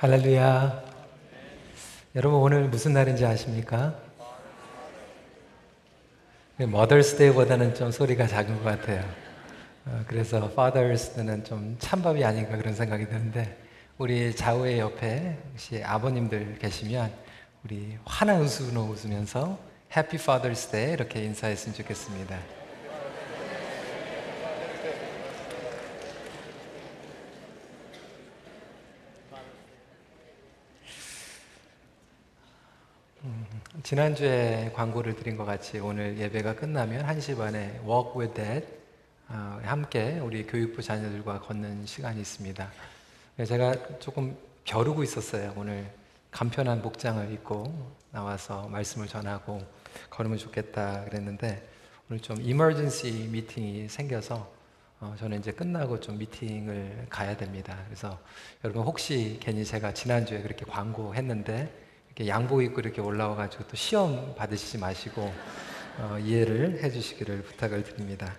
할렐루야. 여러분 오늘 무슨 날인지 아십니까? 머더스데이보다는 좀 소리가 작은 것 같아요. 어, 그래서 Fathers는 좀 찬밥이 아닌가 그런 생각이 드는데 우리 좌우의 옆에 혹시 아버님들 계시면 우리 환한 웃음으로 웃으면서 Father's Day 이렇게 인사했으면 좋겠습니다. 지난주에 광고를 드린 것 같이 오늘 예배가 끝나면 1시 반에 Walk with Dad 어, 함께 우리 교육부 자녀들과 걷는 시간이 있습니다. 제가 조금 벼르고 있었어요. 오늘 간편한 복장을 입고 나와서 말씀을 전하고 걸으면 좋겠다 그랬는데 오늘 좀 이머전시 미팅이 생겨서 어, 저는 이제 끝나고 좀 미팅을 가야 됩니다. 그래서 여러분 혹시 괜히 제가 지난주에 그렇게 광고했는데 양복 입고 이렇게 올라와가지고 또 시험 받으시지 마시고 어, 이해를 해주시기를 부탁을 드립니다.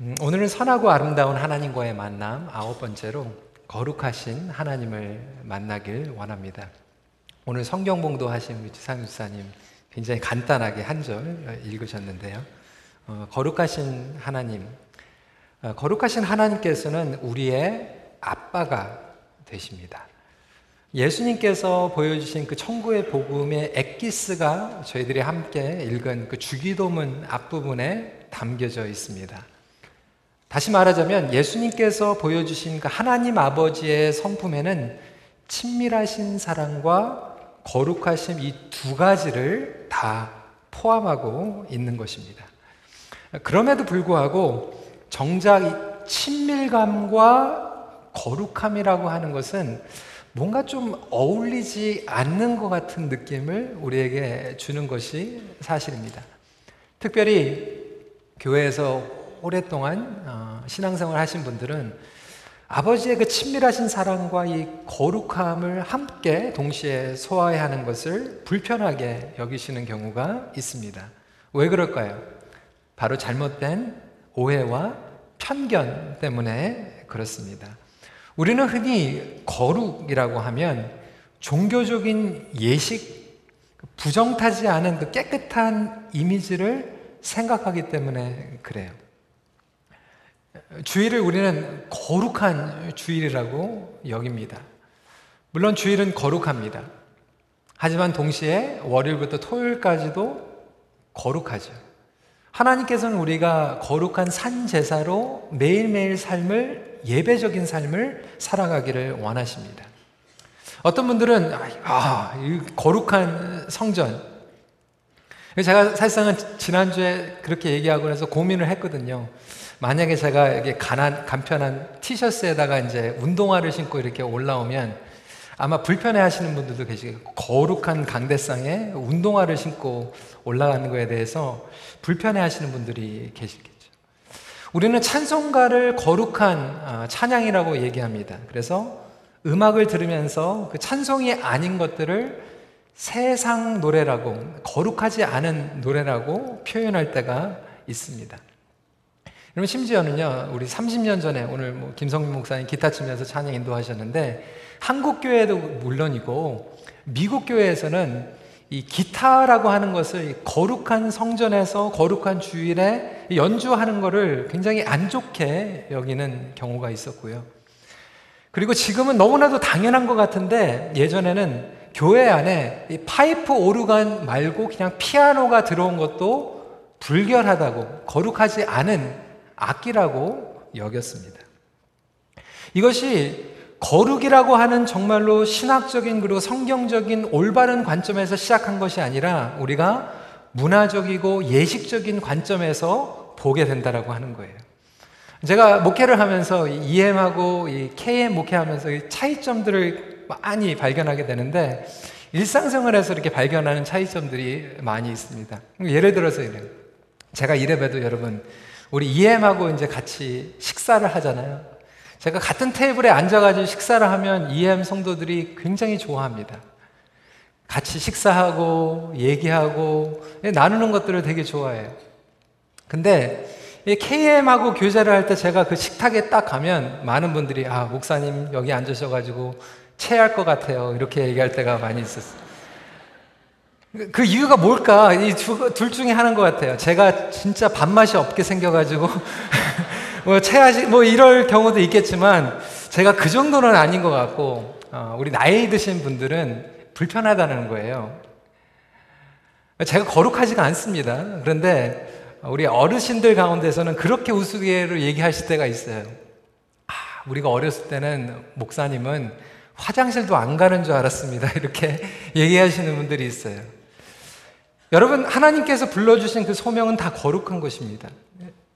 음, 오늘은 선하고 아름다운 하나님과의 만남 아홉 번째로 거룩하신 하나님을 만나길 원합니다. 오늘 성경 봉도 하신 우리 지상 유사님 굉장히 간단하게 한 절 읽으셨는데요. 어, 거룩하신 하나님, 어, 거룩하신 하나님께서는 우리의 아빠가 되십니다. 예수님께서 보여주신 그 천국의 복음의 엑기스가 저희들이 함께 읽은 그 주기도문 앞부분에 담겨져 있습니다. 다시 말하자면 예수님께서 보여주신 그 하나님 아버지의 성품에는 친밀하신 사랑과 거룩하심 이 두 가지를 다 포함하고 있는 것입니다. 그럼에도 불구하고 정작 친밀감과 거룩함이라고 하는 것은 뭔가 좀 어울리지 않는 것 같은 느낌을 우리에게 주는 것이 사실입니다. 특별히 교회에서 오랫동안 어, 신앙생활 하신 분들은 아버지의 그 친밀하신 사랑과 이 거룩함을 함께 동시에 소화해야 하는 것을 불편하게 여기시는 경우가 있습니다. 왜 그럴까요? 바로 잘못된 오해와 편견 때문에 그렇습니다. 우리는 흔히 거룩이라고 하면 종교적인 예식, 부정타지 않은 그 깨끗한 이미지를 생각하기 때문에 그래요. 주일을 우리는 거룩한 주일이라고 여깁니다. 물론 주일은 거룩합니다. 하지만 동시에 월요일부터 토요일까지도 거룩하죠. 하나님께서는 우리가 거룩한 산 제사로 매일매일 삶을 예배적인 삶을 살아가기를 원하십니다. 어떤 분들은 아, 거룩한 성전. 제가 사실상은 지난주에 그렇게 얘기하고 해서 고민을 했거든요. 만약에 제가 이게 간한, 간편한 티셔츠에다가 이제 운동화를 신고 이렇게 올라오면 아마 불편해 하시는 분들도 계시고 거룩한 강대상에 운동화를 신고 올라가는 거에 대해서 불편해 하시는 분들이 계시겠죠. 우리는 찬송가를 거룩한 아, 찬양이라고 얘기합니다. 그래서 음악을 들으면서 그 찬송이 아닌 것들을 세상 노래라고, 거룩하지 않은 노래라고 표현할 때가 있습니다. 여러분, 심지어는요, 우리 30년 전에 오늘 뭐 김성민 목사님 기타 치면서 찬양 인도하셨는데, 한국 교회도 물론이고, 미국 교회에서는 이 기타라고 하는 것을 거룩한 성전에서 거룩한 주일에 연주하는 것을 굉장히 안 좋게 여기는 경우가 있었고요. 그리고 지금은 너무나도 당연한 것 같은데 예전에는 교회 안에 이 파이프 오르간 말고 그냥 피아노가 들어온 것도 불결하다고 거룩하지 않은 악기라고 여겼습니다. 이것이 거룩이라고 하는 정말로 신학적인 그리고 성경적인 올바른 관점에서 시작한 것이 아니라 우리가 문화적이고 예식적인 관점에서 보게 된다라고 하는 거예요. 제가 목회를 하면서 EM하고 이 KM 목회하면서 차이점들을 많이 발견하게 되는데 일상생활에서 이렇게 발견하는 차이점들이 많이 있습니다. 예를 들어서 이래요. 제가 이래봬도 여러분 우리 EM하고 이제 같이 식사를 하잖아요. 제가 같은 테이블에 앉아가지고 식사를 하면 EM 성도들이 굉장히 좋아합니다. 같이 식사하고 얘기하고 나누는 것들을 되게 좋아해요. 근데 KM하고 교제를 할 때 제가 그 식탁에 딱 가면 많은 분들이 아 목사님 여기 앉으셔가지고 체할 것 같아요. 이렇게 얘기할 때가 많이 있었어요. 그 이유가 뭘까? 이 둘 중에 하나인 것 같아요. 제가 진짜 밥맛이 없게 생겨가지고, 뭐, 체하시, 뭐, 이럴 경우도 있겠지만, 제가 그 정도는 아닌 것 같고, 어, 우리 나이 드신 분들은 불편하다는 거예요. 제가 거룩하지가 않습니다. 그런데 우리 어르신들 가운데서는 그렇게 우스개로 얘기하실 때가 있어요. 아, 우리가 어렸을 때는 목사님은 화장실도 안 가는 줄 알았습니다. 이렇게 얘기하시는 분들이 있어요. 여러분, 하나님께서 불러주신 그 소명은 다 거룩한 것입니다.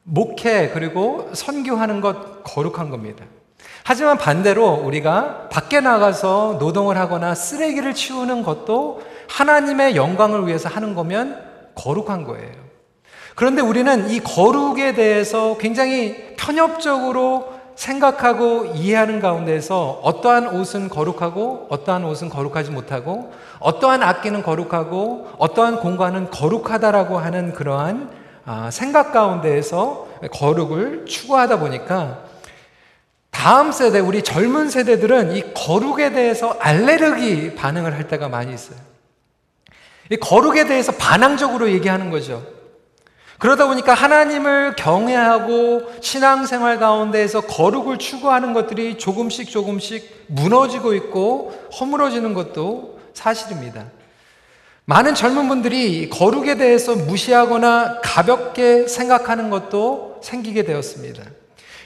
목회, 그리고 선교하는 것 거룩한 겁니다. 하지만 반대로 우리가 밖에 나가서 노동을 하거나 쓰레기를 치우는 것도 하나님의 영광을 위해서 하는 거면 거룩한 거예요. 그런데 우리는 이 거룩에 대해서 굉장히 편협적으로 생각하고 이해하는 가운데서 어떠한 옷은 거룩하고 어떠한 옷은 거룩하지 못하고 어떠한 악기는 거룩하고 어떠한 공간은 거룩하다라고 하는 그러한 아, 생각 가운데에서 거룩을 추구하다 보니까 다음 세대, 우리 젊은 세대들은 이 거룩에 대해서 알레르기 반응을 할 때가 많이 있어요. 이 거룩에 대해서 반항적으로 얘기하는 거죠. 그러다 보니까 하나님을 경외하고 신앙생활 가운데에서 거룩을 추구하는 것들이 조금씩 조금씩 무너지고 있고 허물어지는 것도 사실입니다. 많은 젊은 분들이 거룩에 대해서 무시하거나 가볍게 생각하는 것도 생기게 되었습니다.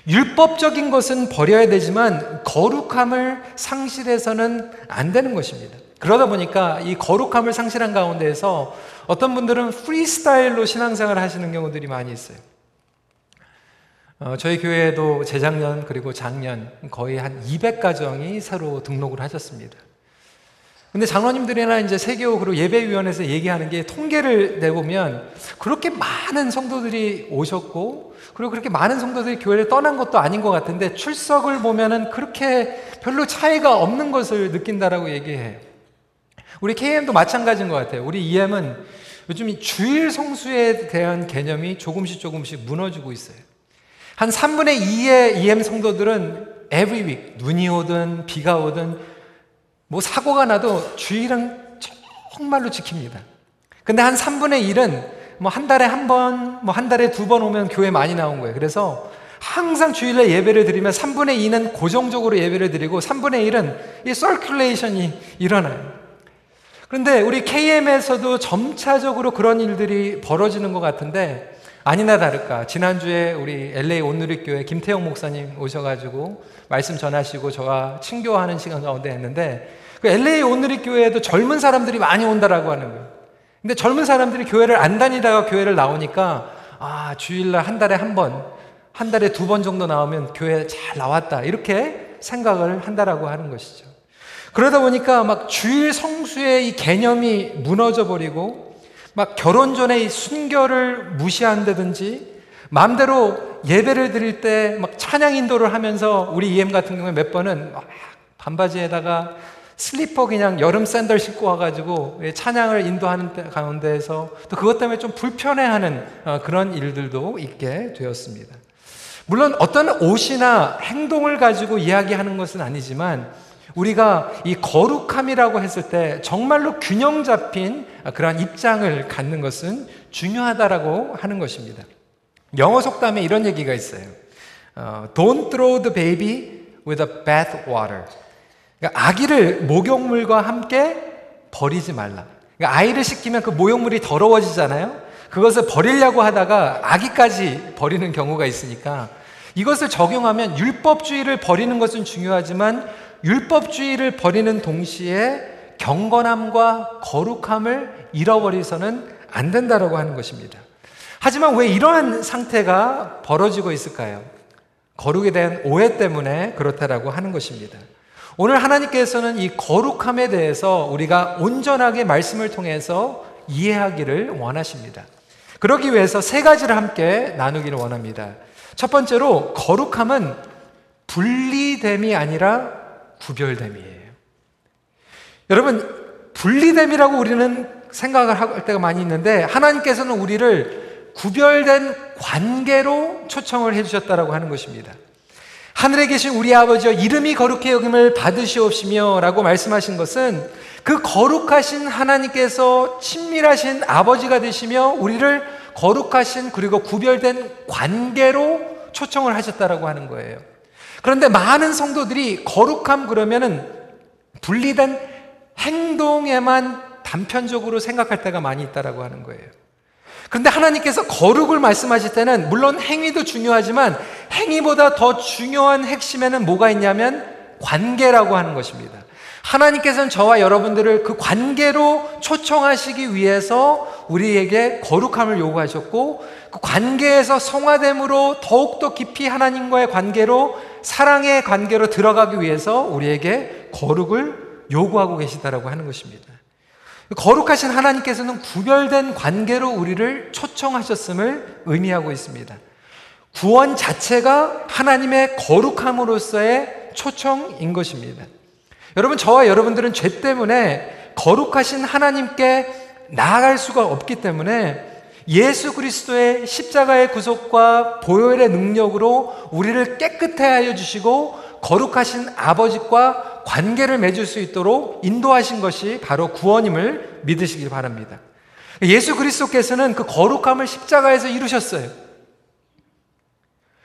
율법적인 것은 버려야 되지만 거룩함을 상실해서는 안 되는 것입니다. 그러다 보니까 이 거룩함을 상실한 가운데에서 어떤 분들은 프리스타일로 신앙생활을 하시는 경우들이 많이 있어요. 어, 저희 교회에도 재작년 그리고 작년 거의 한 200가정이 새로 등록을 하셨습니다. 근데 장로님들이나 이제 세교 그리고 예배위원회에서 얘기하는 게 통계를 내보면 그렇게 많은 성도들이 오셨고 그리고 그렇게 많은 성도들이 교회를 떠난 것도 아닌 것 같은데 출석을 보면은 그렇게 별로 차이가 없는 것을 느낀다라고 얘기해요. 우리 KM도 마찬가지인 것 같아요. 우리 EM은 요즘 이 주일 성수에 대한 개념이 조금씩 조금씩 무너지고 있어요. 한 3분의 2의 EM 성도들은 every week, 눈이 오든 비가 오든 뭐 사고가 나도 주일은 정말로 지킵니다. 근데 한 3분의 1은 뭐 한 달에 한 번, 뭐 한 달에 두 번 오면 교회 많이 나온 거예요. 그래서 항상 주일에 예배를 드리면 3분의 2는 고정적으로 예배를 드리고 3분의 1은 이 서큘레이션이 일어나요. 그런데 우리 KM에서도 점차적으로 그런 일들이 벌어지는 것 같은데 아니나 다를까 지난주에 우리 LA 온누리교회 김태형 목사님 오셔가지고 말씀 전하시고 저와 친교하는 시간 가운데 했는데 그 LA 온누리교회에도 젊은 사람들이 많이 온다라고 하는 거예요. 근데 젊은 사람들이 교회를 안 다니다가 교회를 나오니까 아 주일날 한 달에 한 번, 한 달에 두 번 정도 나오면 교회 잘 나왔다 이렇게 생각을 한다라고 하는 것이죠. 그러다 보니까 막 주일 성수의 이 개념이 무너져 버리고 막 결혼 전에 이 순결을 무시한다든지 마음대로 예배를 드릴 때 막 찬양 인도를 하면서 우리 EM 같은 경우에 몇 번은 막 반바지에다가 슬리퍼 그냥 여름 샌들 신고 와가지고 찬양을 인도하는 가운데에서 또 그것 때문에 좀 불편해하는 어, 그런 일들도 있게 되었습니다. 물론 어떤 옷이나 행동을 가지고 이야기하는 것은 아니지만 우리가 이 거룩함이라고 했을 때 정말로 균형 잡힌 그러한 입장을 갖는 것은 중요하다라고 하는 것입니다. 영어 속담에 이런 얘기가 있어요. 어, Don't throw the baby with a bath water. 그러니까 아기를 목욕물과 함께 버리지 말라. 그러니까 아이를 씻기면 그 목욕물이 더러워지잖아요. 그것을 버리려고 하다가 아기까지 버리는 경우가 있으니까 이것을 적용하면 율법주의를 버리는 것은 중요하지만 율법주의를 버리는 동시에 경건함과 거룩함을 잃어버리서는 안 된다라고 하는 것입니다. 하지만 왜 이러한 상태가 벌어지고 있을까요? 거룩에 대한 오해 때문에 그렇다라고 하는 것입니다. 오늘 하나님께서는 이 거룩함에 대해서 우리가 온전하게 말씀을 통해서 이해하기를 원하십니다. 그러기 위해서 세 가지를 함께 나누기를 원합니다. 첫 번째로 거룩함은 분리됨이 아니라 구별됨이에요. 여러분, 분리됨이라고 우리는 생각을 할 때가 많이 있는데 하나님께서는 우리를 구별된 관계로 초청을 해 주셨다라고 하는 것입니다. 하늘에 계신 우리 아버지여 이름이 거룩해 여김을 받으시옵시며 라고 말씀하신 것은 그 거룩하신 하나님께서 친밀하신 아버지가 되시며 우리를 거룩하신 그리고 구별된 관계로 초청을 하셨다라고 하는 거예요. 그런데 많은 성도들이 거룩함 그러면은 분리된 행동에만 단편적으로 생각할 때가 많이 있다라고 하는 거예요. 그런데 하나님께서 거룩을 말씀하실 때는 물론 행위도 중요하지만 행위보다 더 중요한 핵심에는 뭐가 있냐면 관계라고 하는 것입니다. 하나님께서는 저와 여러분들을 그 관계로 초청하시기 위해서 우리에게 거룩함을 요구하셨고 그 관계에서 성화됨으로 더욱더 깊이 하나님과의 관계로 사랑의 관계로 들어가기 위해서 우리에게 거룩을 요구하고 계시다라고 하는 것입니다. 거룩하신 하나님께서는 구별된 관계로 우리를 초청하셨음을 의미하고 있습니다. 구원 자체가 하나님의 거룩함으로서의 초청인 것입니다. 여러분, 저와 여러분들은 죄 때문에 거룩하신 하나님께 나아갈 수가 없기 때문에 예수 그리스도의 십자가의 구속과 보혈의 능력으로 우리를 깨끗해 하여 주시고 거룩하신 아버지과 관계를 맺을 수 있도록 인도하신 것이 바로 구원임을 믿으시길 바랍니다. 예수 그리스도께서는 그 거룩함을 십자가에서 이루셨어요.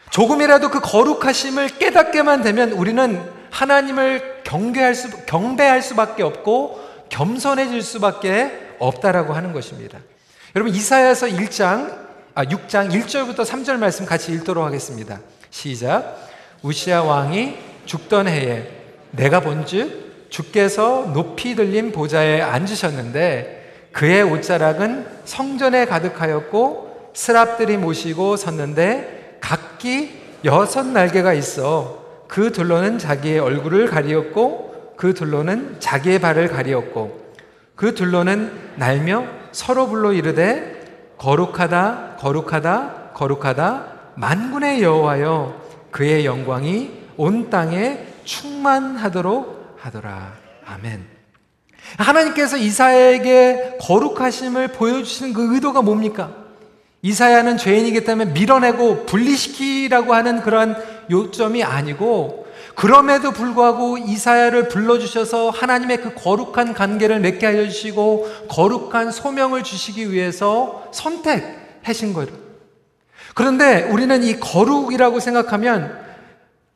조금이라도 그 거룩하심을 깨닫게만 되면 우리는 하나님을 경계할 수, 경배할 수밖에 없고 겸손해질 수밖에 없다라고 하는 것입니다. 여러분 이사야서 1장 아 6장 1절부터 3절 말씀 같이 읽도록 하겠습니다. 시작. 우시아 왕이 죽던 해에 내가 본즉 주께서 높이 들린 보좌에 앉으셨는데 그의 옷자락은 성전에 가득하였고 스랍들이 모시고 섰는데 각기 여섯 날개가 있어 그 둘로는 자기의 얼굴을 가리었고 그 둘로는 자기의 발을 가리었고 그 둘로는 날며 서로 불러 이르되 거룩하다 거룩하다 거룩하다 만군의 여호와여 그의 영광이 온 땅에 충만하도록 하더라 아멘. 하나님께서 이사야에게 거룩하심을 보여주시는 그 의도가 뭡니까? 이사야는 죄인이기 때문에 밀어내고 분리시키라고 하는 그러한 요점이 아니고 그럼에도 불구하고 이사야를 불러주셔서 하나님의 그 거룩한 관계를 맺게 하여 주시고 거룩한 소명을 주시기 위해서 선택하신 거예요. 그런데 우리는 이 거룩이라고 생각하면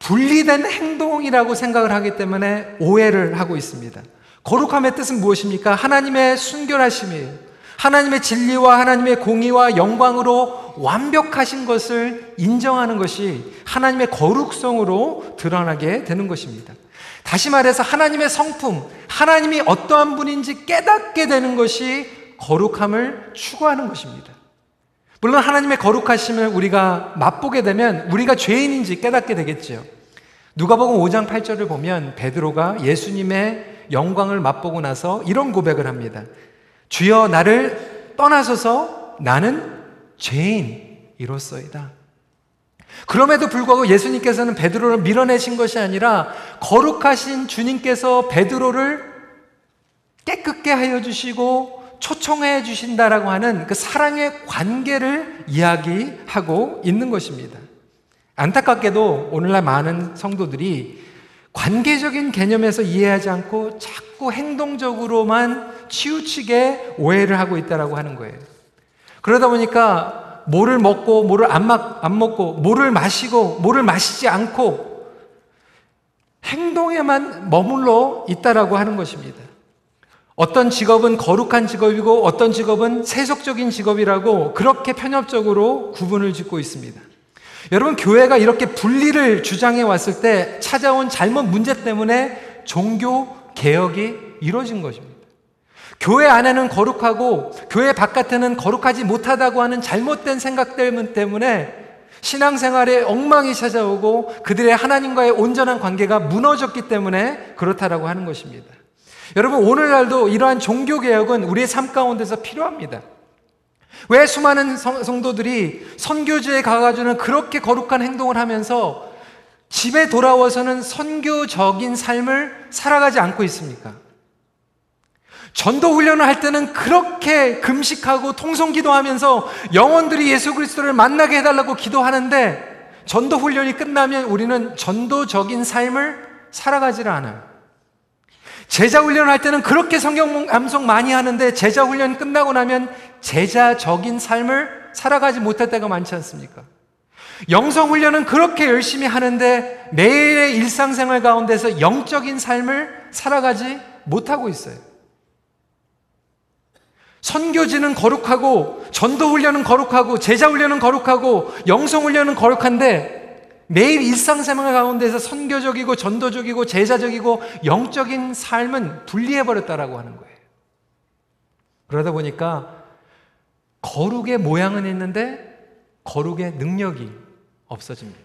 분리된 행동이라고 생각을 하기 때문에 오해를 하고 있습니다. 거룩함의 뜻은 무엇입니까? 하나님의 순결하심이에요. 하나님의 진리와 하나님의 공의와 영광으로 완벽하신 것을 인정하는 것이 하나님의 거룩성으로 드러나게 되는 것입니다. 다시 말해서 하나님의 성품, 하나님이 어떠한 분인지 깨닫게 되는 것이 거룩함을 추구하는 것입니다. 물론 하나님의 거룩하심을 우리가 맛보게 되면 우리가 죄인인지 깨닫게 되겠죠. 누가복음 5장 8절을 보면 베드로가 예수님의 영광을 맛보고 나서 이런 고백을 합니다. 주여 나를 떠나서서 나는 죄인이로서이다. 그럼에도 불구하고 예수님께서는 베드로를 밀어내신 것이 아니라 거룩하신 주님께서 베드로를 깨끗게 하여 주시고 초청해 주신다라고 하는 그 사랑의 관계를 이야기하고 있는 것입니다. 안타깝게도 오늘날 많은 성도들이 관계적인 개념에서 이해하지 않고 자꾸 행동적으로만 치우치게 오해를 하고 있다라고 하는 거예요. 그러다 보니까 뭐를 먹고 뭐를 안, 막, 안 먹고 뭐를 마시고 뭐를 마시지 않고 행동에만 머물러 있다라고 하는 것입니다. 어떤 직업은 거룩한 직업이고 어떤 직업은 세속적인 직업이라고 그렇게 편협적으로 구분을 짓고 있습니다. 여러분, 교회가 이렇게 분리를 주장해 왔을 때 찾아온 잘못 문제 때문에 종교 개혁이 이루어진 것입니다. 교회 안에는 거룩하고 교회 바깥에는 거룩하지 못하다고 하는 잘못된 생각들 때문에 신앙생활에 엉망이 찾아오고 그들의 하나님과의 온전한 관계가 무너졌기 때문에 그렇다라고 하는 것입니다. 여러분, 오늘날도 이러한 종교개혁은 우리의 삶 가운데서 필요합니다. 왜 수많은 성도들이 선교지에 가가지고는 그렇게 거룩한 행동을 하면서 집에 돌아와서는 선교적인 삶을 살아가지 않고 있습니까? 전도 훈련을 할 때는 그렇게 금식하고 통성 기도하면서 영혼들이 예수 그리스도를 만나게 해달라고 기도하는데 전도 훈련이 끝나면 우리는 전도적인 삶을 살아가지를 않아요. 제자 훈련할 때는 그렇게 성경 암송 많이 하는데 제자 훈련 끝나고 나면 제자적인 삶을 살아가지 못할 때가 많지 않습니까? 영성 훈련은 그렇게 열심히 하는데 매일의 일상생활 가운데서 영적인 삶을 살아가지 못하고 있어요. 선교지는 거룩하고 전도 훈련은 거룩하고 제자 훈련은 거룩하고 영성 훈련은 거룩한데 매일 일상생활 가운데서 선교적이고 전도적이고 제자적이고 영적인 삶은 분리해 버렸다라고 하는 거예요. 그러다 보니까 거룩의 모양은 있는데 거룩의 능력이 없어집니다.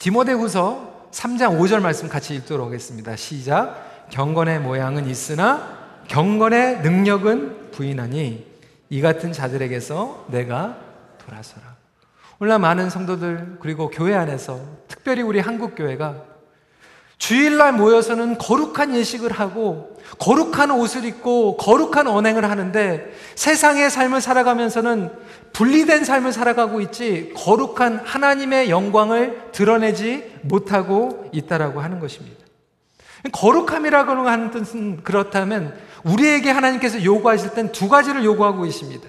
디모데후서 3장 5절 말씀 같이 읽도록 하겠습니다. 시작. 경건의 모양은 있으나 경건의 능력은 부인하니 이 같은 자들에게서 내가 돌아서라. 오늘날 많은 성도들 그리고 교회 안에서 특별히 우리 한국 교회가 주일날 모여서는 거룩한 예식을 하고 거룩한 옷을 입고 거룩한 언행을 하는데 세상의 삶을 살아가면서는 분리된 삶을 살아가고 있지 거룩한 하나님의 영광을 드러내지 못하고 있다라고 하는 것입니다. 거룩함이라고 하는 뜻은 그렇다면 우리에게 하나님께서 요구하실 땐 두 가지를 요구하고 계십니다.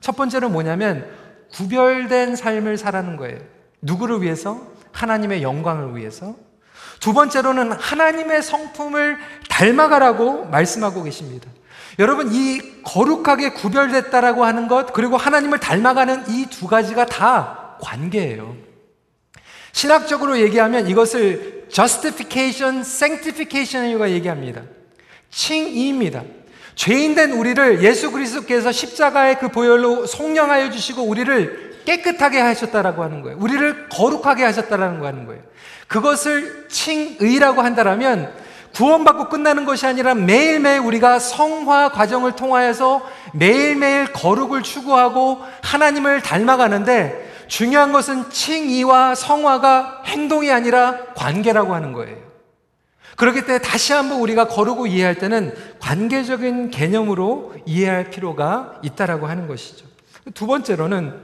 첫 번째는 뭐냐면 구별된 삶을 살아는 거예요. 누구를 위해서? 하나님의 영광을 위해서. 두 번째로는 하나님의 성품을 닮아가라고 말씀하고 계십니다. 여러분, 이 거룩하게 구별됐다라고 하는 것, 그리고 하나님을 닮아가는 이 두 가지가 다 관계예요. 신학적으로 얘기하면 이것을 justification, sanctification이라고 얘기합니다. 칭의입니다. 죄인된 우리를 예수 그리스도께서 십자가의 그 보혈로 속량하여 주시고 우리를 깨끗하게 하셨다라고 하는 거예요. 우리를 거룩하게 하셨다라는 거 하는 거예요. 그것을 칭의라고 한다라면 구원받고 끝나는 것이 아니라 매일매일 우리가 성화 과정을 통하여서 매일매일 거룩을 추구하고 하나님을 닮아가는데 중요한 것은 칭의와 성화가 행동이 아니라 관계라고 하는 거예요. 그렇기 때문에 다시 한번 우리가 거룩을 이해할 때는 관계적인 개념으로 이해할 필요가 있다라고 하는 것이죠. 두 번째로는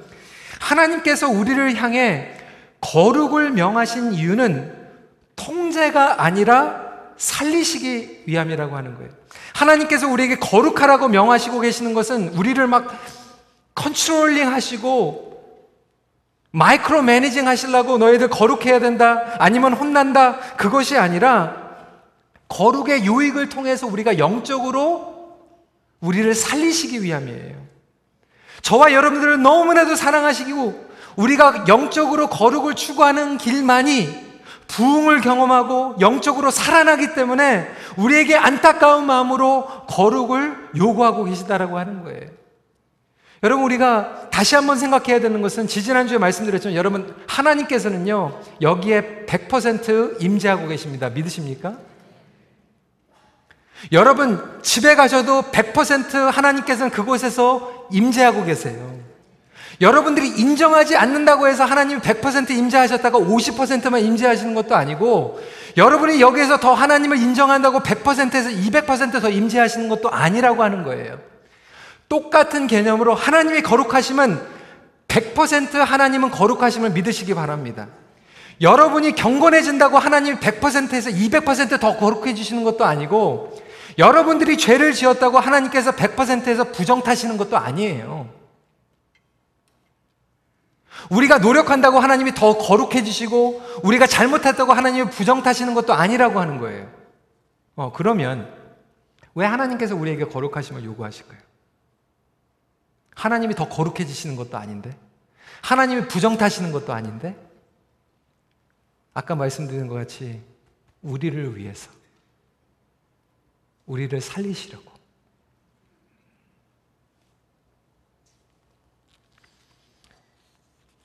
하나님께서 우리를 향해 거룩을 명하신 이유는 통제가 아니라 살리시기 위함이라고 하는 거예요. 하나님께서 우리에게 거룩하라고 명하시고 계시는 것은 우리를 막 controlling 하시고 micromanaging 하시려고 너희들 거룩해야 된다 아니면 혼난다 그것이 아니라 거룩의 유익을 통해서 우리가 영적으로 우리를 살리시기 위함이에요. 저와 여러분들을 너무나도 사랑하시고 우리가 영적으로 거룩을 추구하는 길만이 부흥을 경험하고 영적으로 살아나기 때문에 우리에게 안타까운 마음으로 거룩을 요구하고 계시다라고 하는 거예요. 여러분 우리가 다시 한번 생각해야 되는 것은 지지난주에 말씀드렸지만 여러분 하나님께서는요 여기에 100% 임재하고 계십니다. 믿으십니까? 여러분 집에 가셔도 100% 하나님께서는 그곳에서 임재하고 계세요. 여러분들이 인정하지 않는다고 해서 하나님이 100% 임재하셨다가 50%만 임재하시는 것도 아니고 여러분이 여기에서 더 하나님을 인정한다고 100%에서 200%더 임재하시는 것도 아니라고 하는 거예요. 똑같은 개념으로 하나님이 거룩하시면 100% 하나님은 거룩하심을 믿으시기 바랍니다. 여러분이 경건해진다고 하나님이 100%에서 200%더 거룩해지시는 것도 아니고 여러분들이 죄를 지었다고 하나님께서 100%에서 부정 타시는 것도 아니에요. 우리가 노력한다고 하나님이 더 거룩해지시고 우리가 잘못했다고 하나님이 부정 타시는 것도 아니라고 하는 거예요. 어, 그러면 왜 하나님께서 우리에게 거룩하심을 요구하실까요? 하나님이 더 거룩해지시는 것도 아닌데? 하나님이 부정 타시는 것도 아닌데? 아까 말씀드린 것 같이 우리를 위해서 우리를 살리시려고.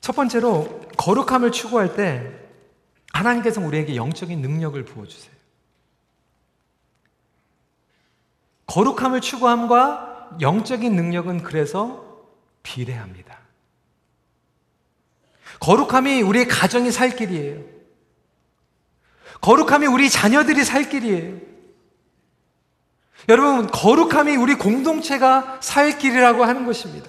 첫 번째로 거룩함을 추구할 때 하나님께서 우리에게 영적인 능력을 부어주세요. 거룩함을 추구함과 영적인 능력은 그래서 비례합니다. 거룩함이 우리의 가정이 살 길이에요. 거룩함이 우리 자녀들이 살 길이에요. 여러분, 거룩함이 우리 공동체가 살 길이라고 하는 것입니다.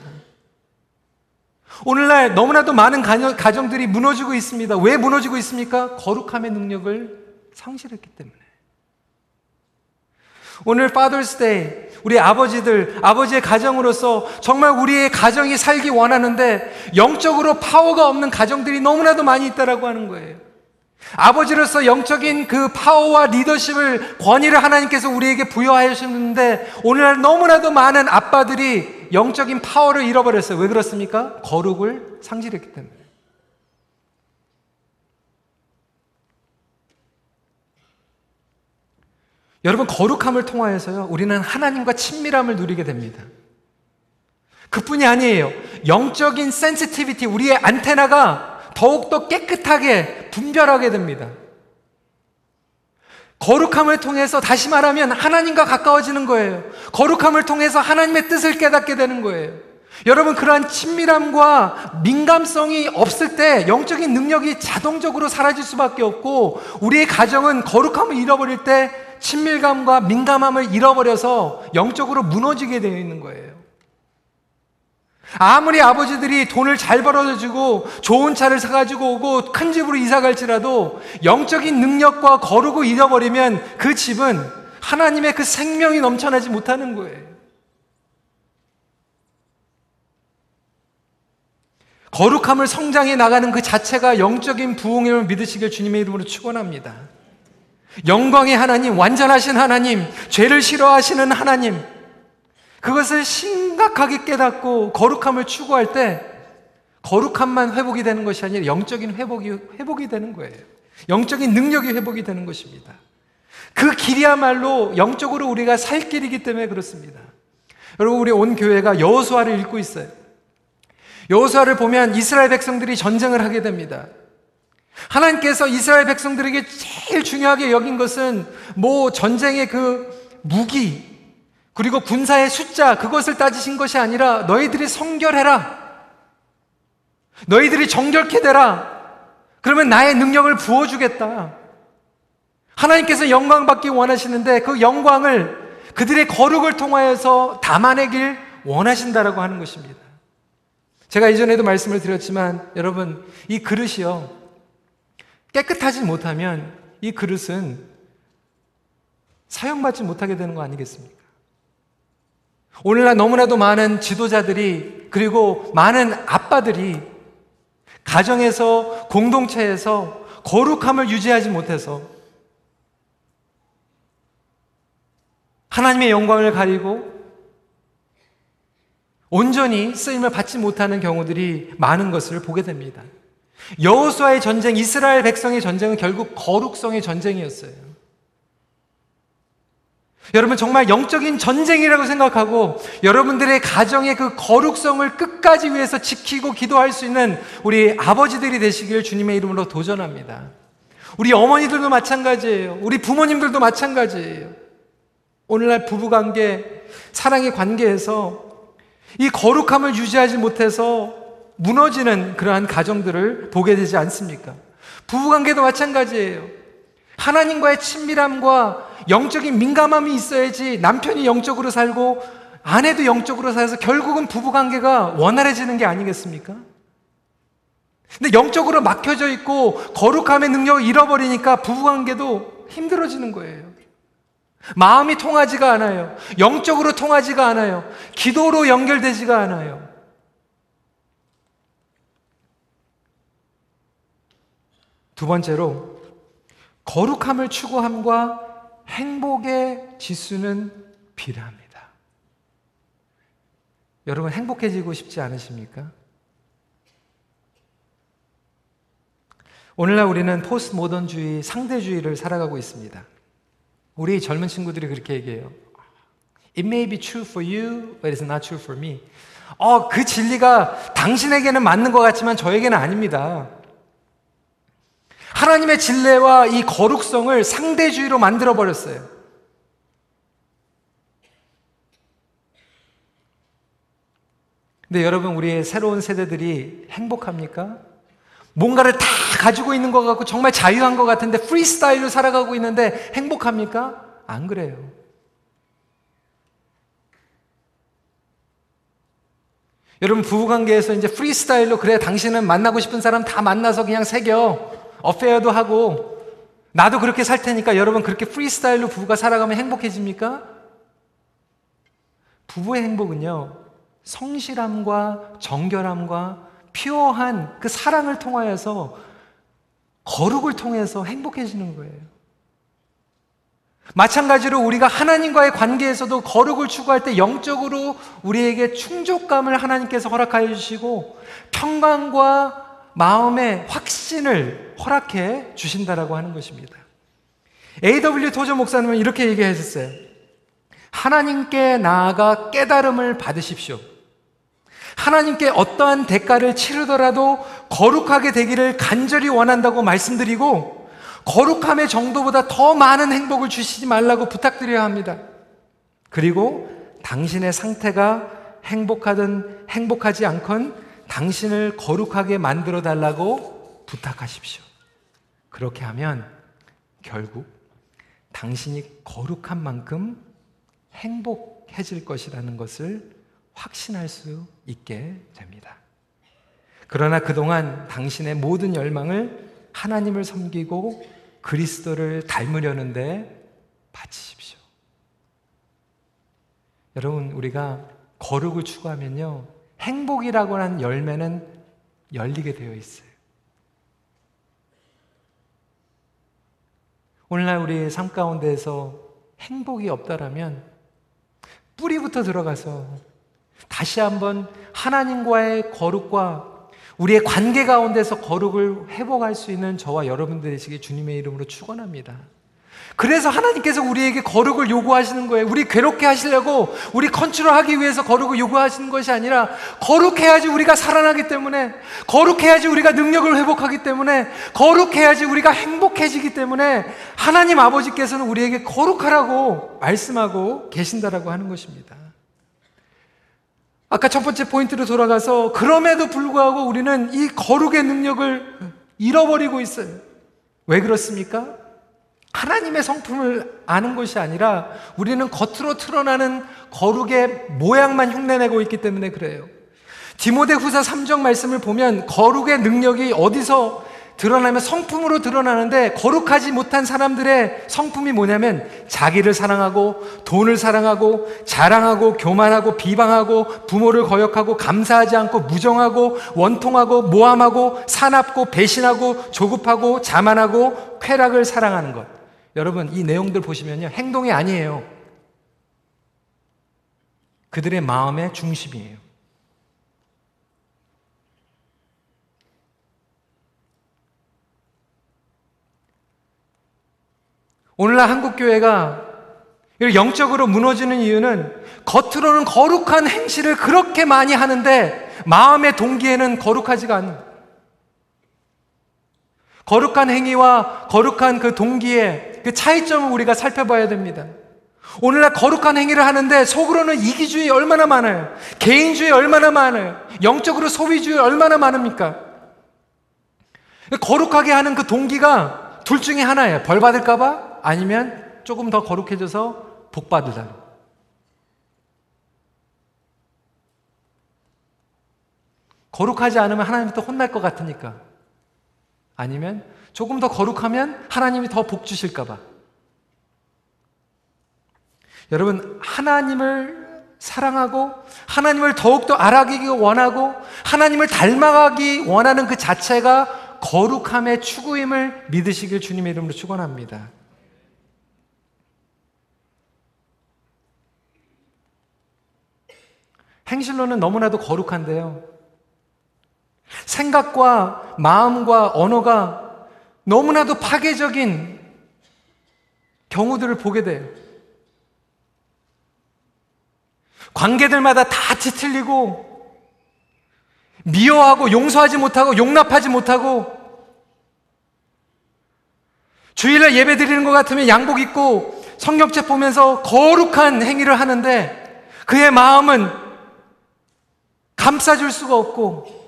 오늘날 너무나도 많은 가정, 들이 무너지고 있습니다. 왜 무너지고 있습니까? 거룩함의 능력을 상실했기 때문에. 오늘 Father's Day, 우리 아버지들, 아버지의 가정으로서 정말 우리의 가정이 살기 원하는데 영적으로 파워가 없는 가정들이 너무나도 많이 있다라고 하는 거예요. 아버지로서 영적인 그 파워와 리더십을 권위를 하나님께서 우리에게 부여하셨는데 오늘날 너무나도 많은 아빠들이 영적인 파워를 잃어버렸어요. 왜 그렇습니까? 거룩을 상실했기 때문에. 여러분, 거룩함을 통하여서요, 우리는 하나님과 친밀함을 누리게 됩니다. 그뿐이 아니에요. 영적인 sensitivity, 우리의 안테나가 더욱더 깨끗하게 분별하게 됩니다. 거룩함을 통해서 다시 말하면 하나님과 가까워지는 거예요. 거룩함을 통해서 하나님의 뜻을 깨닫게 되는 거예요. 여러분, 그러한 친밀함과 민감성이 없을 때 영적인 능력이 자동적으로 사라질 수밖에 없고, 우리의 가정은 거룩함을 잃어버릴 때 친밀감과 민감함을 잃어버려서 영적으로 무너지게 되어 있는 거예요. 아무리 아버지들이 돈을 잘 벌어주고 좋은 차를 사가지고 오고 큰 집으로 이사 갈지라도 영적인 능력과 거르고 잃어버리면 그 집은 하나님의 그 생명이 넘쳐나지 못하는 거예요. 거룩함을 성장해 나가는 그 자체가 영적인 부흥임을 믿으시길 주님의 이름으로 축원합니다. 영광의 하나님, 완전하신 하나님, 죄를 싫어하시는 하나님, 그것을 심각하게 깨닫고 거룩함을 추구할 때 거룩함만 회복이 되는 것이 아니라 영적인 회복이 회복이 되는 거예요. 영적인 능력이 회복이 되는 것입니다. 그 길이야말로 영적으로 우리가 살 길이기 때문에 그렇습니다. 여러분 우리 온 교회가 여호수아를 읽고 있어요. 여호수아를 보면 이스라엘 백성들이 전쟁을 하게 됩니다. 하나님께서 이스라엘 백성들에게 제일 중요하게 여긴 것은 뭐 전쟁의 그 무기 그리고 군사의 숫자 그것을 따지신 것이 아니라 너희들이 성결해라. 너희들이 정결케 되라. 그러면 나의 능력을 부어주겠다. 하나님께서 영광 받기 원하시는데 그 영광을 그들의 거룩을 통하여서 담아내길 원하신다라고 하는 것입니다. 제가 이전에도 말씀을 드렸지만 여러분 이 그릇이요 깨끗하지 못하면 이 그릇은 사용받지 못하게 되는 거 아니겠습니까? 오늘날 너무나도 많은 지도자들이 그리고 많은 아빠들이 가정에서 공동체에서 거룩함을 유지하지 못해서 하나님의 영광을 가리고 온전히 쓰임을 받지 못하는 경우들이 많은 것을 보게 됩니다. 여호수아의 전쟁, 이스라엘 백성의 전쟁은 결국 거룩성의 전쟁이었어요. 여러분 정말 영적인 전쟁이라고 생각하고 여러분들의 가정의 그 거룩성을 끝까지 위해서 지키고 기도할 수 있는 우리 아버지들이 되시길 주님의 이름으로 도전합니다. 우리 어머니들도 마찬가지예요. 우리 부모님들도 마찬가지예요. 오늘날 부부 관계, 사랑의 관계에서 이 거룩함을 유지하지 못해서 무너지는 그러한 가정들을 보게 되지 않습니까? 부부 관계도 마찬가지예요. 하나님과의 친밀함과 영적인 민감함이 있어야지 남편이 영적으로 살고 아내도 영적으로 살아서 결국은 부부관계가 원활해지는 게 아니겠습니까? 근데 영적으로 막혀져 있고 거룩함의 능력을 잃어버리니까 부부관계도 힘들어지는 거예요. 마음이 통하지가 않아요. 영적으로 통하지가 않아요. 기도로 연결되지가 않아요. 두 번째로 거룩함을 추구함과 행복의 지수는 비례합니다. 여러분 행복해지고 싶지 않으십니까? 오늘날 우리는 포스트 모던주의, 상대주의를 살아가고 있습니다. 우리 젊은 친구들이 그렇게 얘기해요. It may be true for you, but it's not true for me. 어, 그 진리가 당신에게는 맞는 것 같지만 저에게는 아닙니다. 하나님의 진례와 이 거룩성을 상대주의로 만들어 버렸어요. 근데 여러분, 우리의 새로운 세대들이 행복합니까? 뭔가를 다 가지고 있는 것 같고 정말 자유한 것 같은데 프리스타일로 살아가고 있는데 행복합니까? 안 그래요. 여러분 부부관계에서 이제 프리스타일로 그래 당신은 만나고 싶은 사람 다 만나서 그냥 새겨 어페어도 하고 나도 그렇게 살 테니까 여러분 그렇게 프리스타일로 부부가 살아가면 행복해집니까? 부부의 행복은요 성실함과 정결함과 피어한 그 사랑을 통하여서 거룩을 통해서 행복해지는 거예요. 마찬가지로 우리가 하나님과의 관계에서도 거룩을 추구할 때 영적으로 우리에게 충족감을 하나님께서 허락하여 주시고 평강과 마음의 확신을 허락해 주신다라고 하는 것입니다. A.W. 토저 목사님은 이렇게 얘기하셨어요. 하나님께 나아가 깨달음을 받으십시오. 하나님께 어떠한 대가를 치르더라도 거룩하게 되기를 간절히 원한다고 말씀드리고 거룩함의 정도보다 더 많은 행복을 주시지 말라고 부탁드려야 합니다. 그리고 당신의 상태가 행복하든 행복하지 않건 당신을 거룩하게 만들어 달라고 부탁하십시오. 그렇게 하면 결국 당신이 거룩한 만큼 행복해질 것이라는 것을 확신할 수 있게 됩니다. 그러나 그동안 당신의 모든 열망을 하나님을 섬기고 그리스도를 닮으려는데 바치십시오. 여러분, 우리가 거룩을 추구하면요, 행복이라고 하는 열매는 열리게 되어 있어요. 오늘날 우리 삶 가운데에서 행복이 없다라면 뿌리부터 들어가서 다시 한번 하나님과의 거룩과 우리의 관계 가운데서 거룩을 회복할 수 있는 저와 여러분들이시기 주님의 이름으로 축원합니다. 그래서 하나님께서 우리에게 거룩을 요구하시는 거예요. 우리 괴롭게 하시려고 우리 컨트롤하기 위해서 거룩을 요구하시는 것이 아니라 거룩해야지 우리가 살아나기 때문에 거룩해야지 우리가 능력을 회복하기 때문에 거룩해야지 우리가 행복해지기 때문에 하나님 아버지께서는 우리에게 거룩하라고 말씀하고 계신다라고 하는 것입니다. 아까 첫 번째 포인트로 돌아가서 그럼에도 불구하고 우리는 이 거룩의 능력을 잃어버리고 있어요. 왜 그렇습니까? 하나님의 성품을 아는 것이 아니라 우리는 겉으로 드러나는 거룩의 모양만 흉내내고 있기 때문에 그래요. 디모데 후사 3정 말씀을 보면 거룩의 능력이 어디서 드러나면 성품으로 드러나는데 거룩하지 못한 사람들의 성품이 뭐냐면 자기를 사랑하고 돈을 사랑하고 자랑하고 교만하고 비방하고 부모를 거역하고 감사하지 않고 무정하고 원통하고 모함하고 사납고 배신하고 조급하고 자만하고 쾌락을 사랑하는 것. 여러분 이 내용들 보시면요 행동이 아니에요. 그들의 마음의 중심이에요. 오늘날 한국 교회가 영적으로 무너지는 이유는 겉으로는 거룩한 행실을 그렇게 많이 하는데 마음의 동기에는 거룩하지가 않는 거룩한 행위와 거룩한 그 동기의 그 차이점을 우리가 살펴봐야 됩니다. 오늘날 거룩한 행위를 하는데 속으로는 이기주의 얼마나 많아요. 개인주의 얼마나 많아요. 영적으로 소비주의 얼마나 많습니까? 거룩하게 하는 그 동기가 둘 중에 하나예요. 벌 받을까봐 아니면 조금 더 거룩해져서 복 받으자. 거룩하지 않으면 하나님이 또 혼날 것 같으니까. 아니면 조금 더 거룩하면 하나님이 더 복 주실까봐. 여러분, 하나님을 사랑하고 하나님을 더욱더 알아가기 원하고 하나님을 닮아가기 원하는 그 자체가 거룩함의 추구임을 믿으시길 주님의 이름으로 축원합니다. 행실로는 너무나도 거룩한데요. 생각과 마음과 언어가 너무나도 파괴적인 경우들을 보게 돼요. 관계들마다 다 뒤틀리고 미워하고 용서하지 못하고 용납하지 못하고 주일날 예배 드리는 것 같으면 양복 입고 성경책 보면서 거룩한 행위를 하는데 그의 마음은 감싸줄 수가 없고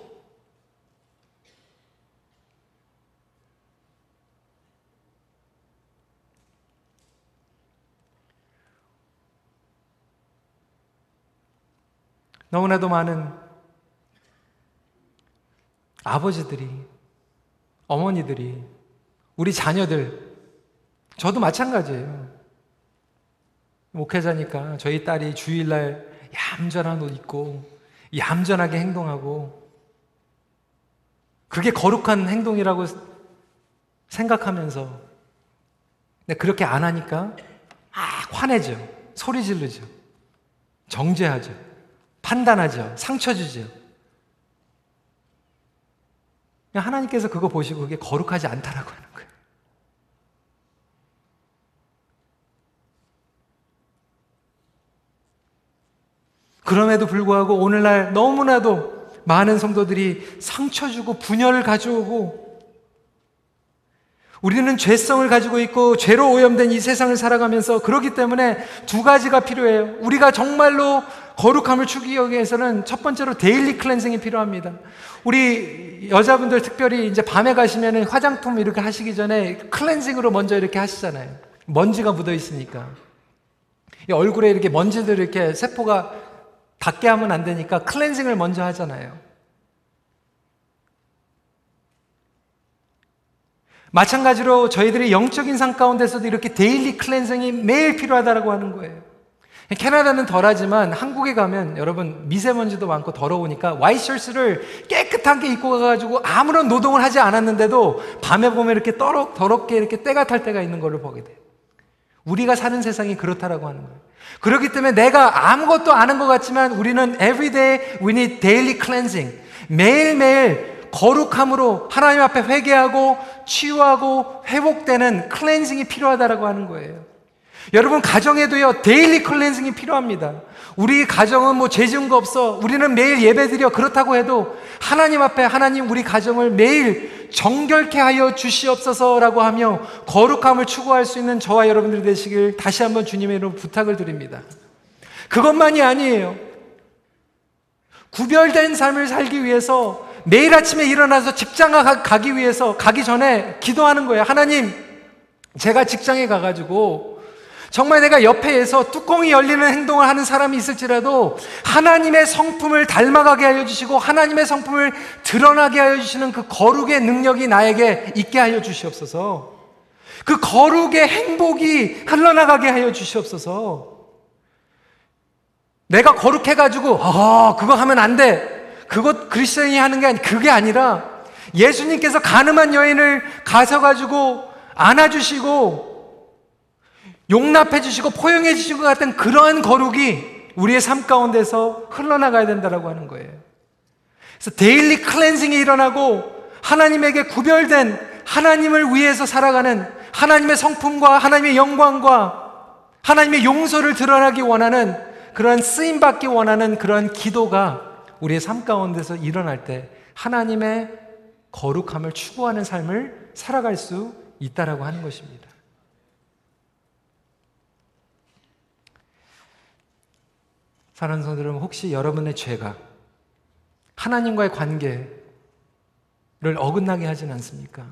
너무나도 많은 아버지들이, 어머니들이, 우리 자녀들, 저도 마찬가지예요. 목회자니까 저희 딸이 주일날 얌전한 옷 입고, 얌전하게 행동하고, 그게 거룩한 행동이라고 생각하면서, 근데 그렇게 안 하니까, 아, 화내죠. 소리 지르죠. 정죄하죠. 판단하죠. 상처 주죠. 하나님께서 그거 보시고 그게 거룩하지 않다라고 하는 거예요. 그럼에도 불구하고 오늘날 너무나도 많은 성도들이 상처 주고 분열을 가져오고 우리는 죄성을 가지고 있고 죄로 오염된 이 세상을 살아가면서 그렇기 때문에 두 가지가 필요해요. 우리가 정말로 거룩함을 추구하기 위해서는 첫 번째로 daily cleansing이 필요합니다. 우리 여자분들 특별히 이제 밤에 가시면 화장품 이렇게 하시기 전에 클렌징으로 먼저 이렇게 하시잖아요. 먼지가 묻어 있으니까. 얼굴에 이렇게 먼지들 이렇게 세포가 닿게 하면 안 되니까 클렌징을 먼저 하잖아요. 마찬가지로 저희들이 영적인 삶 가운데서도 이렇게 daily cleansing이 매일 필요하다고 하는 거예요. 캐나다는 덜하지만 한국에 가면 여러분 미세먼지도 많고 더러우니까 와이셔츠를 깨끗하게 입고 가가지고 아무런 노동을 하지 않았는데도 밤에 보면 이렇게 더럽, 더럽게 이렇게 때가 탈 때가 있는 것을 보게 돼요. 우리가 사는 세상이 그렇다라고 하는 거예요. 그렇기 때문에 내가 아무것도 안 하는 것 같지만 우리는 everyday we need daily cleansing. 매일매일 거룩함으로 하나님 앞에 회개하고 치유하고 회복되는 클렌징이 필요하다라고 하는 거예요. 여러분 가정에도요 데일리 클렌징이 필요합니다. 우리 가정은 뭐 죄지은 거 없어. 우리는 매일 예배드려 그렇다고 해도 하나님 앞에 하나님 우리 가정을 매일 정결케 하여 주시옵소서라고 하며 거룩함을 추구할 수 있는 저와 여러분들 되시길 다시 한번 주님의 이름 부탁을 드립니다. 그것만이 아니에요. 구별된 삶을 살기 위해서 매일 아침에 일어나서 직장 가기 위해서 가기 전에 기도하는 거예요. 하나님, 제가 직장에 가가지고 정말 내가 옆에서 뚜껑이 열리는 행동을 하는 사람이 있을지라도 하나님의 성품을 닮아가게 하여 주시고 하나님의 성품을 드러나게 하여 주시는 그 거룩의 능력이 나에게 있게 하여 주시옵소서. 그 거룩의 행복이 흘러나가게 하여 주시옵소서. 내가 거룩해가지고, 아, 그거 하면 안 돼. 그것 그리스도인이 하는 게 아니, 그게 아니라 예수님께서 가늠한 여인을 가셔가지고 안아주시고 용납해 주시고 포용해 주시고 같은 그러한 거룩이 우리의 삶 가운데서 흘러나가야 된다라고 하는 거예요. 그래서 데일리 클렌징이 일어나고 하나님에게 구별된 하나님을 위해서 살아가는 하나님의 성품과 하나님의 영광과 하나님의 용서를 드러나기 원하는 그런 쓰임 받기 원하는 그런 기도가 우리의 삶 가운데서 일어날 때 하나님의 거룩함을 추구하는 삶을 살아갈 수 있다라고 하는 것입니다. 사랑하는 성도들 혹시 여러분의 죄가 하나님과의 관계를 어긋나게 하진 않습니까?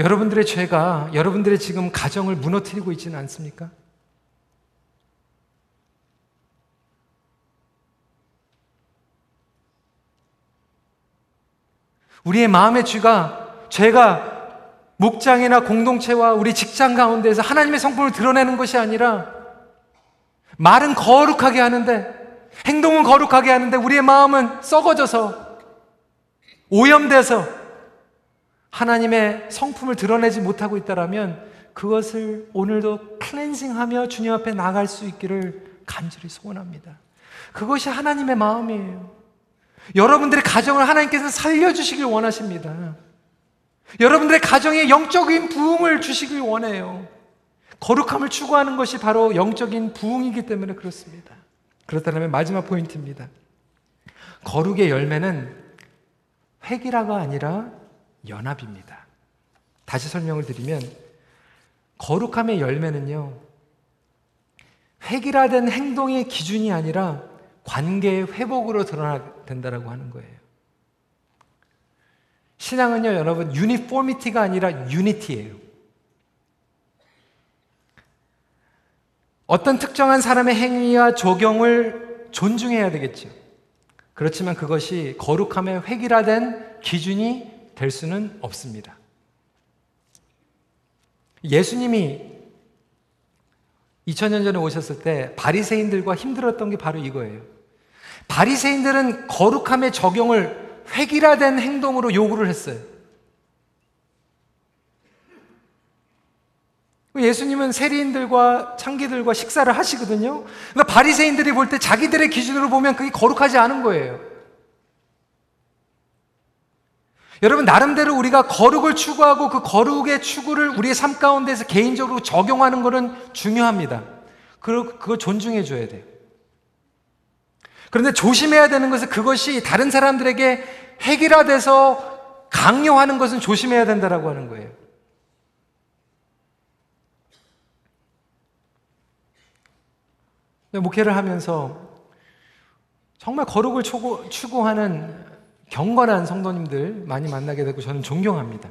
여러분들의 죄가 여러분들의 지금 가정을 무너뜨리고 있지는 않습니까? 우리의 마음의 죄가 죄가 목장이나 공동체와 우리 직장 가운데에서 하나님의 성품을 드러내는 것이 아니라 말은 거룩하게 하는데 행동은 거룩하게 하는데 우리의 마음은 썩어져서 오염돼서 하나님의 성품을 드러내지 못하고 있다라면 그것을 오늘도 클렌징하며 주님 앞에 나갈 수 있기를 간절히 소원합니다. 그것이 하나님의 마음이에요. 여러분들의 가정을 하나님께서 살려주시길 원하십니다. 여러분들의 가정에 영적인 부흥을 주시길 원해요. 거룩함을 추구하는 것이 바로 영적인 부흥이기 때문에 그렇습니다. 그렇다면 마지막 포인트입니다. 거룩의 열매는 획이라가 아니라 연합입니다. 다시 설명을 드리면 거룩함의 열매는요. 획일화된 행동의 기준이 아니라 관계의 회복으로 드러나 된다라고 하는 거예요. 신앙은요, 여러분, 유니포미티가 아니라 유니티예요. 어떤 특정한 사람의 행위와 조경을 존중해야 되겠죠. 그렇지만 그것이 거룩함의 획일화된 기준이 될 수는 없습니다. 예수님이 2000년 전에 오셨을 때 바리새인들과 힘들었던 게 바로 이거예요. 바리새인들은 거룩함의 적용을 획일화된 행동으로 요구를 했어요. 예수님은 세리인들과 창기들과 식사를 하시거든요. 그러니까 바리새인들이 볼 때 자기들의 기준으로 보면 그게 거룩하지 않은 거예요. 여러분 나름대로 우리가 거룩을 추구하고 그 거룩의 추구를 우리의 삶 가운데서 개인적으로 적용하는 것은 중요합니다. 그리고 그거 존중해 줘야 돼요. 그런데 조심해야 되는 것은 그것이 다른 사람들에게 핵이라 돼서 강요하는 것은 조심해야 된다라고 하는 거예요. 목회를 하면서 정말 거룩을 추구 하는 경건한 성도님들 많이 만나게 되고 저는 존경합니다.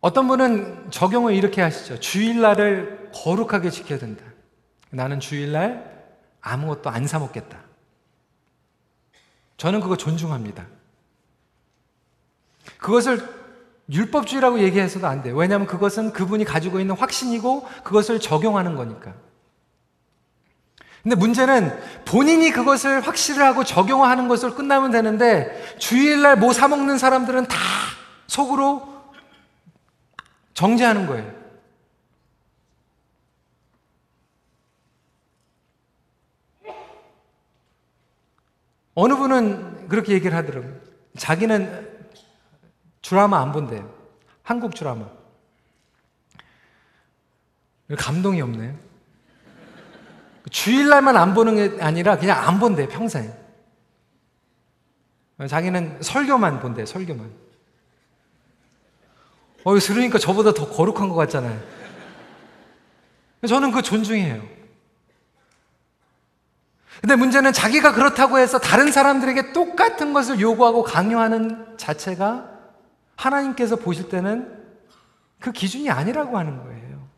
어떤 분은 적용을 이렇게 하시죠. 주일날을 거룩하게 지켜야 된다. 나는 주일날 아무것도 안 사먹겠다. 저는 그거 존중합니다. 그것을 율법주의라고 얘기해서도 안 돼요. 왜냐하면 그것은 그분이 가지고 있는 확신이고 그것을 적용하는 거니까. 근데 문제는 본인이 그것을 확실을 하고 적용하는 것을 끝나면 되는데 주일날 뭐 사먹는 사람들은 다 속으로 정지하는 거예요. 어느 분은 그렇게 얘기를 하더라고요. 자기는 드라마 안 본대요. 한국 드라마. 감동이 없네요. 주일날만 안 보는 게 아니라 그냥 안 본대, 평생. 자기는 설교만 본대, 설교만. 어, 들으니까 저보다 더 거룩한 것 같잖아요. 저는 그 존중해요. 근데 문제는 자기가 그렇다고 해서 다른 사람들에게 똑같은 것을 요구하고 강요하는 자체가 하나님께서 보실 때는 그 기준이 아니라고 하는 거예요.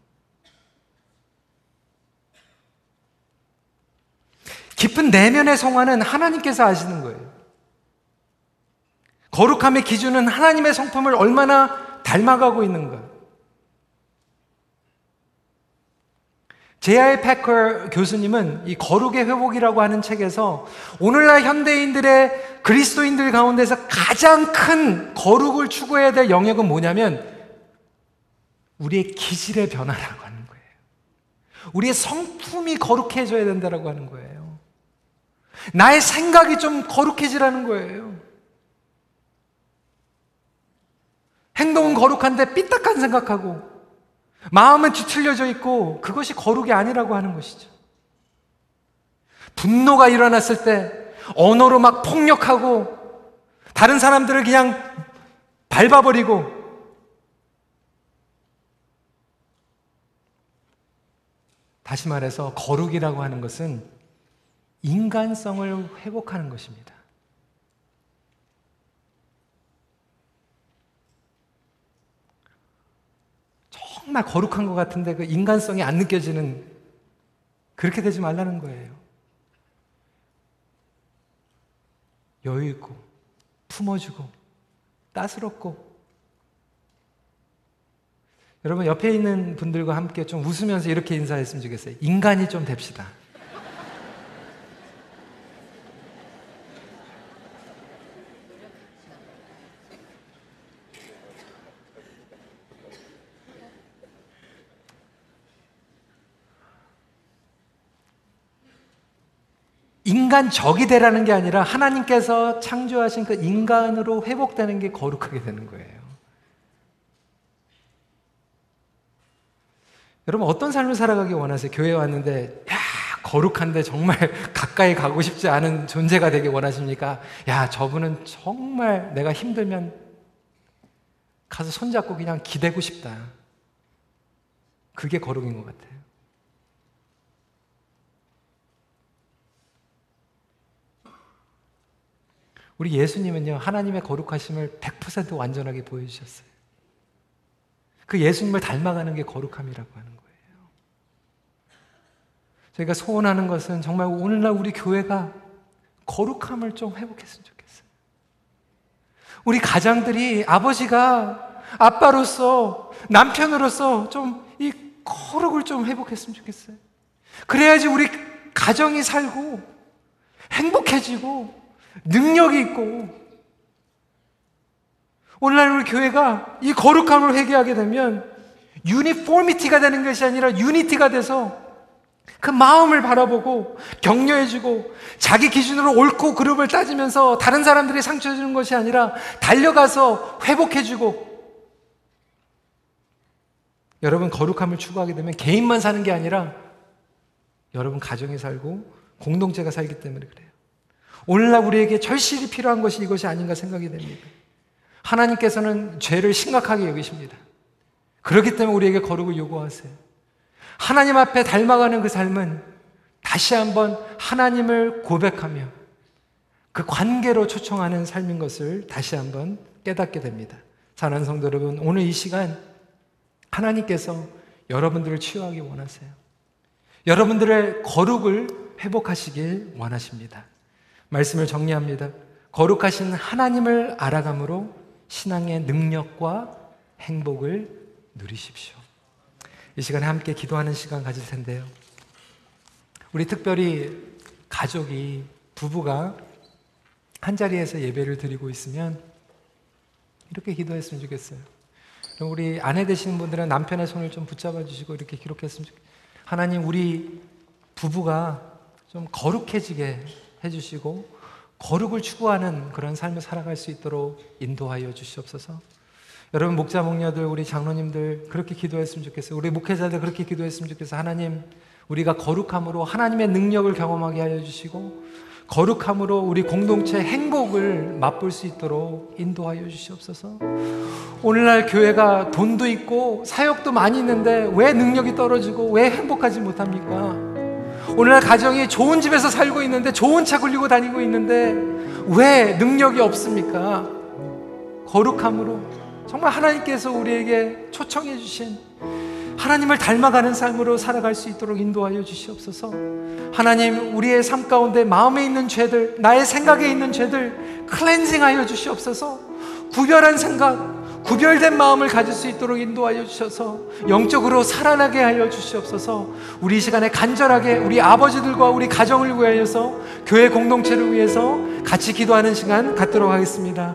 깊은 내면의 성화는 하나님께서 아시는 거예요. 거룩함의 기준은 하나님의 성품을 얼마나 닮아가고 있는가. 제아이 패커 교수님은 이 거룩의 회복이라고 하는 책에서 오늘날 현대인들의 그리스도인들 가운데서 가장 큰 거룩을 추구해야 될 영역은 뭐냐면 우리의 기질의 변화라고 하는 거예요. 우리의 성품이 거룩해져야 된다고 하는 거예요. 나의 생각이 좀 거룩해지라는 거예요. 행동은 거룩한데 삐딱한 생각하고 마음은 뒤틀려져 있고 그것이 거룩이 아니라고 하는 것이죠. 분노가 일어났을 때 언어로 막 폭력하고 다른 사람들을 그냥 밟아버리고 다시 말해서 거룩이라고 하는 것은 인간성을 회복하는 것입니다. 정말 거룩한 것 같은데 그 인간성이 안 느껴지는 그렇게 되지 말라는 거예요. 여유 있고 품어주고 따스럽고 여러분 옆에 있는 분들과 함께 좀 웃으면서 이렇게 인사했으면 좋겠어요. 인간이 좀 됩시다. 인간 적이 되라는 게 아니라 하나님께서 창조하신 그 인간으로 회복되는 게 거룩하게 되는 거예요. 여러분 어떤 삶을 살아가기 원하세요? 교회 왔는데 야 거룩한데 정말 가까이 가고 싶지 않은 존재가 되기 원하십니까? 야 저분은 정말 내가 힘들면 가서 손잡고 그냥 기대고 싶다. 그게 거룩인 것 같아요. 우리 예수님은요, 하나님의 거룩하심을 100% 완전하게 보여주셨어요. 그 예수님을 닮아가는 게 거룩함이라고 하는 거예요. 저희가 소원하는 것은 정말 오늘날 우리 교회가 거룩함을 좀 회복했으면 좋겠어요. 우리 가장들이 아버지가 아빠로서 남편으로서 좀 이 거룩을 좀 회복했으면 좋겠어요. 그래야지 우리 가정이 살고 행복해지고 능력이 있고 오늘날 우리 교회가 이 거룩함을 회개하게 되면 유니포미티가 되는 것이 아니라 유니티가 돼서 그 마음을 바라보고 격려해주고 자기 기준으로 옳고 그름을 따지면서 다른 사람들이 상처 주는 것이 아니라 달려가서 회복해주고 여러분 거룩함을 추구하게 되면 개인만 사는 게 아니라 여러분 가정이 살고 공동체가 살기 때문에 그래요. 오늘날 우리에게 절실히 필요한 것이 이것이 아닌가 생각이 됩니다. 하나님께서는 죄를 심각하게 여기십니다. 그렇기 때문에 우리에게 거룩을 요구하세요. 하나님 앞에 닮아가는 그 삶은 다시 한번 하나님을 고백하며 그 관계로 초청하는 삶인 것을 다시 한번 깨닫게 됩니다. 사랑하는 성도 여러분, 오늘 이 시간 하나님께서 여러분들을 치유하기 원하세요. 여러분들의 거룩을 회복하시길 원하십니다. 말씀을 정리합니다. 거룩하신 하나님을 알아감으로 신앙의 능력과 행복을 누리십시오. 이 시간에 함께 기도하는 시간 가질 텐데요. 우리 특별히 가족이, 부부가 한 자리에서 예배를 드리고 있으면 이렇게 기도했으면 좋겠어요. 우리 아내 되시는 분들은 남편의 손을 좀 붙잡아 주시고 이렇게 기록했으면 좋겠어요. 하나님, 우리 부부가 좀 거룩해지게 해주시고 거룩을 추구하는 그런 삶을 살아갈 수 있도록 인도하여 주시옵소서. 여러분 목자 목녀들 우리 장로님들 그렇게 기도했으면 좋겠어요. 우리 목회자들 그렇게 기도했으면 좋겠어요. 하나님 우리가 거룩함으로 하나님의 능력을 경험하게 하여 주시고 거룩함으로 우리 공동체 행복을 맛볼 수 있도록 인도하여 주시옵소서. 오늘날 교회가 돈도 있고 사역도 많이 있는데 왜 능력이 떨어지고 왜 행복하지 못합니까? 오늘날 가정이 좋은 집에서 살고 있는데 좋은 차 굴리고 다니고 있는데 왜 능력이 없습니까? 거룩함으로 정말 하나님께서 우리에게 초청해 주신 하나님을 닮아가는 삶으로 살아갈 수 있도록 인도하여 주시옵소서. 하나님, 우리의 삶 가운데 마음에 있는 죄들, 나의 생각에 있는 죄들 클렌징하여 주시옵소서. 구별한 생각, 구별된 마음을 가질 수 있도록 인도하여 주셔서 영적으로 살아나게 하여 주시옵소서. 우리 이 시간에 간절하게 우리 아버지들과 우리 가정을 위하여서 교회 공동체를 위해서 같이 기도하는 시간 갖도록 하겠습니다.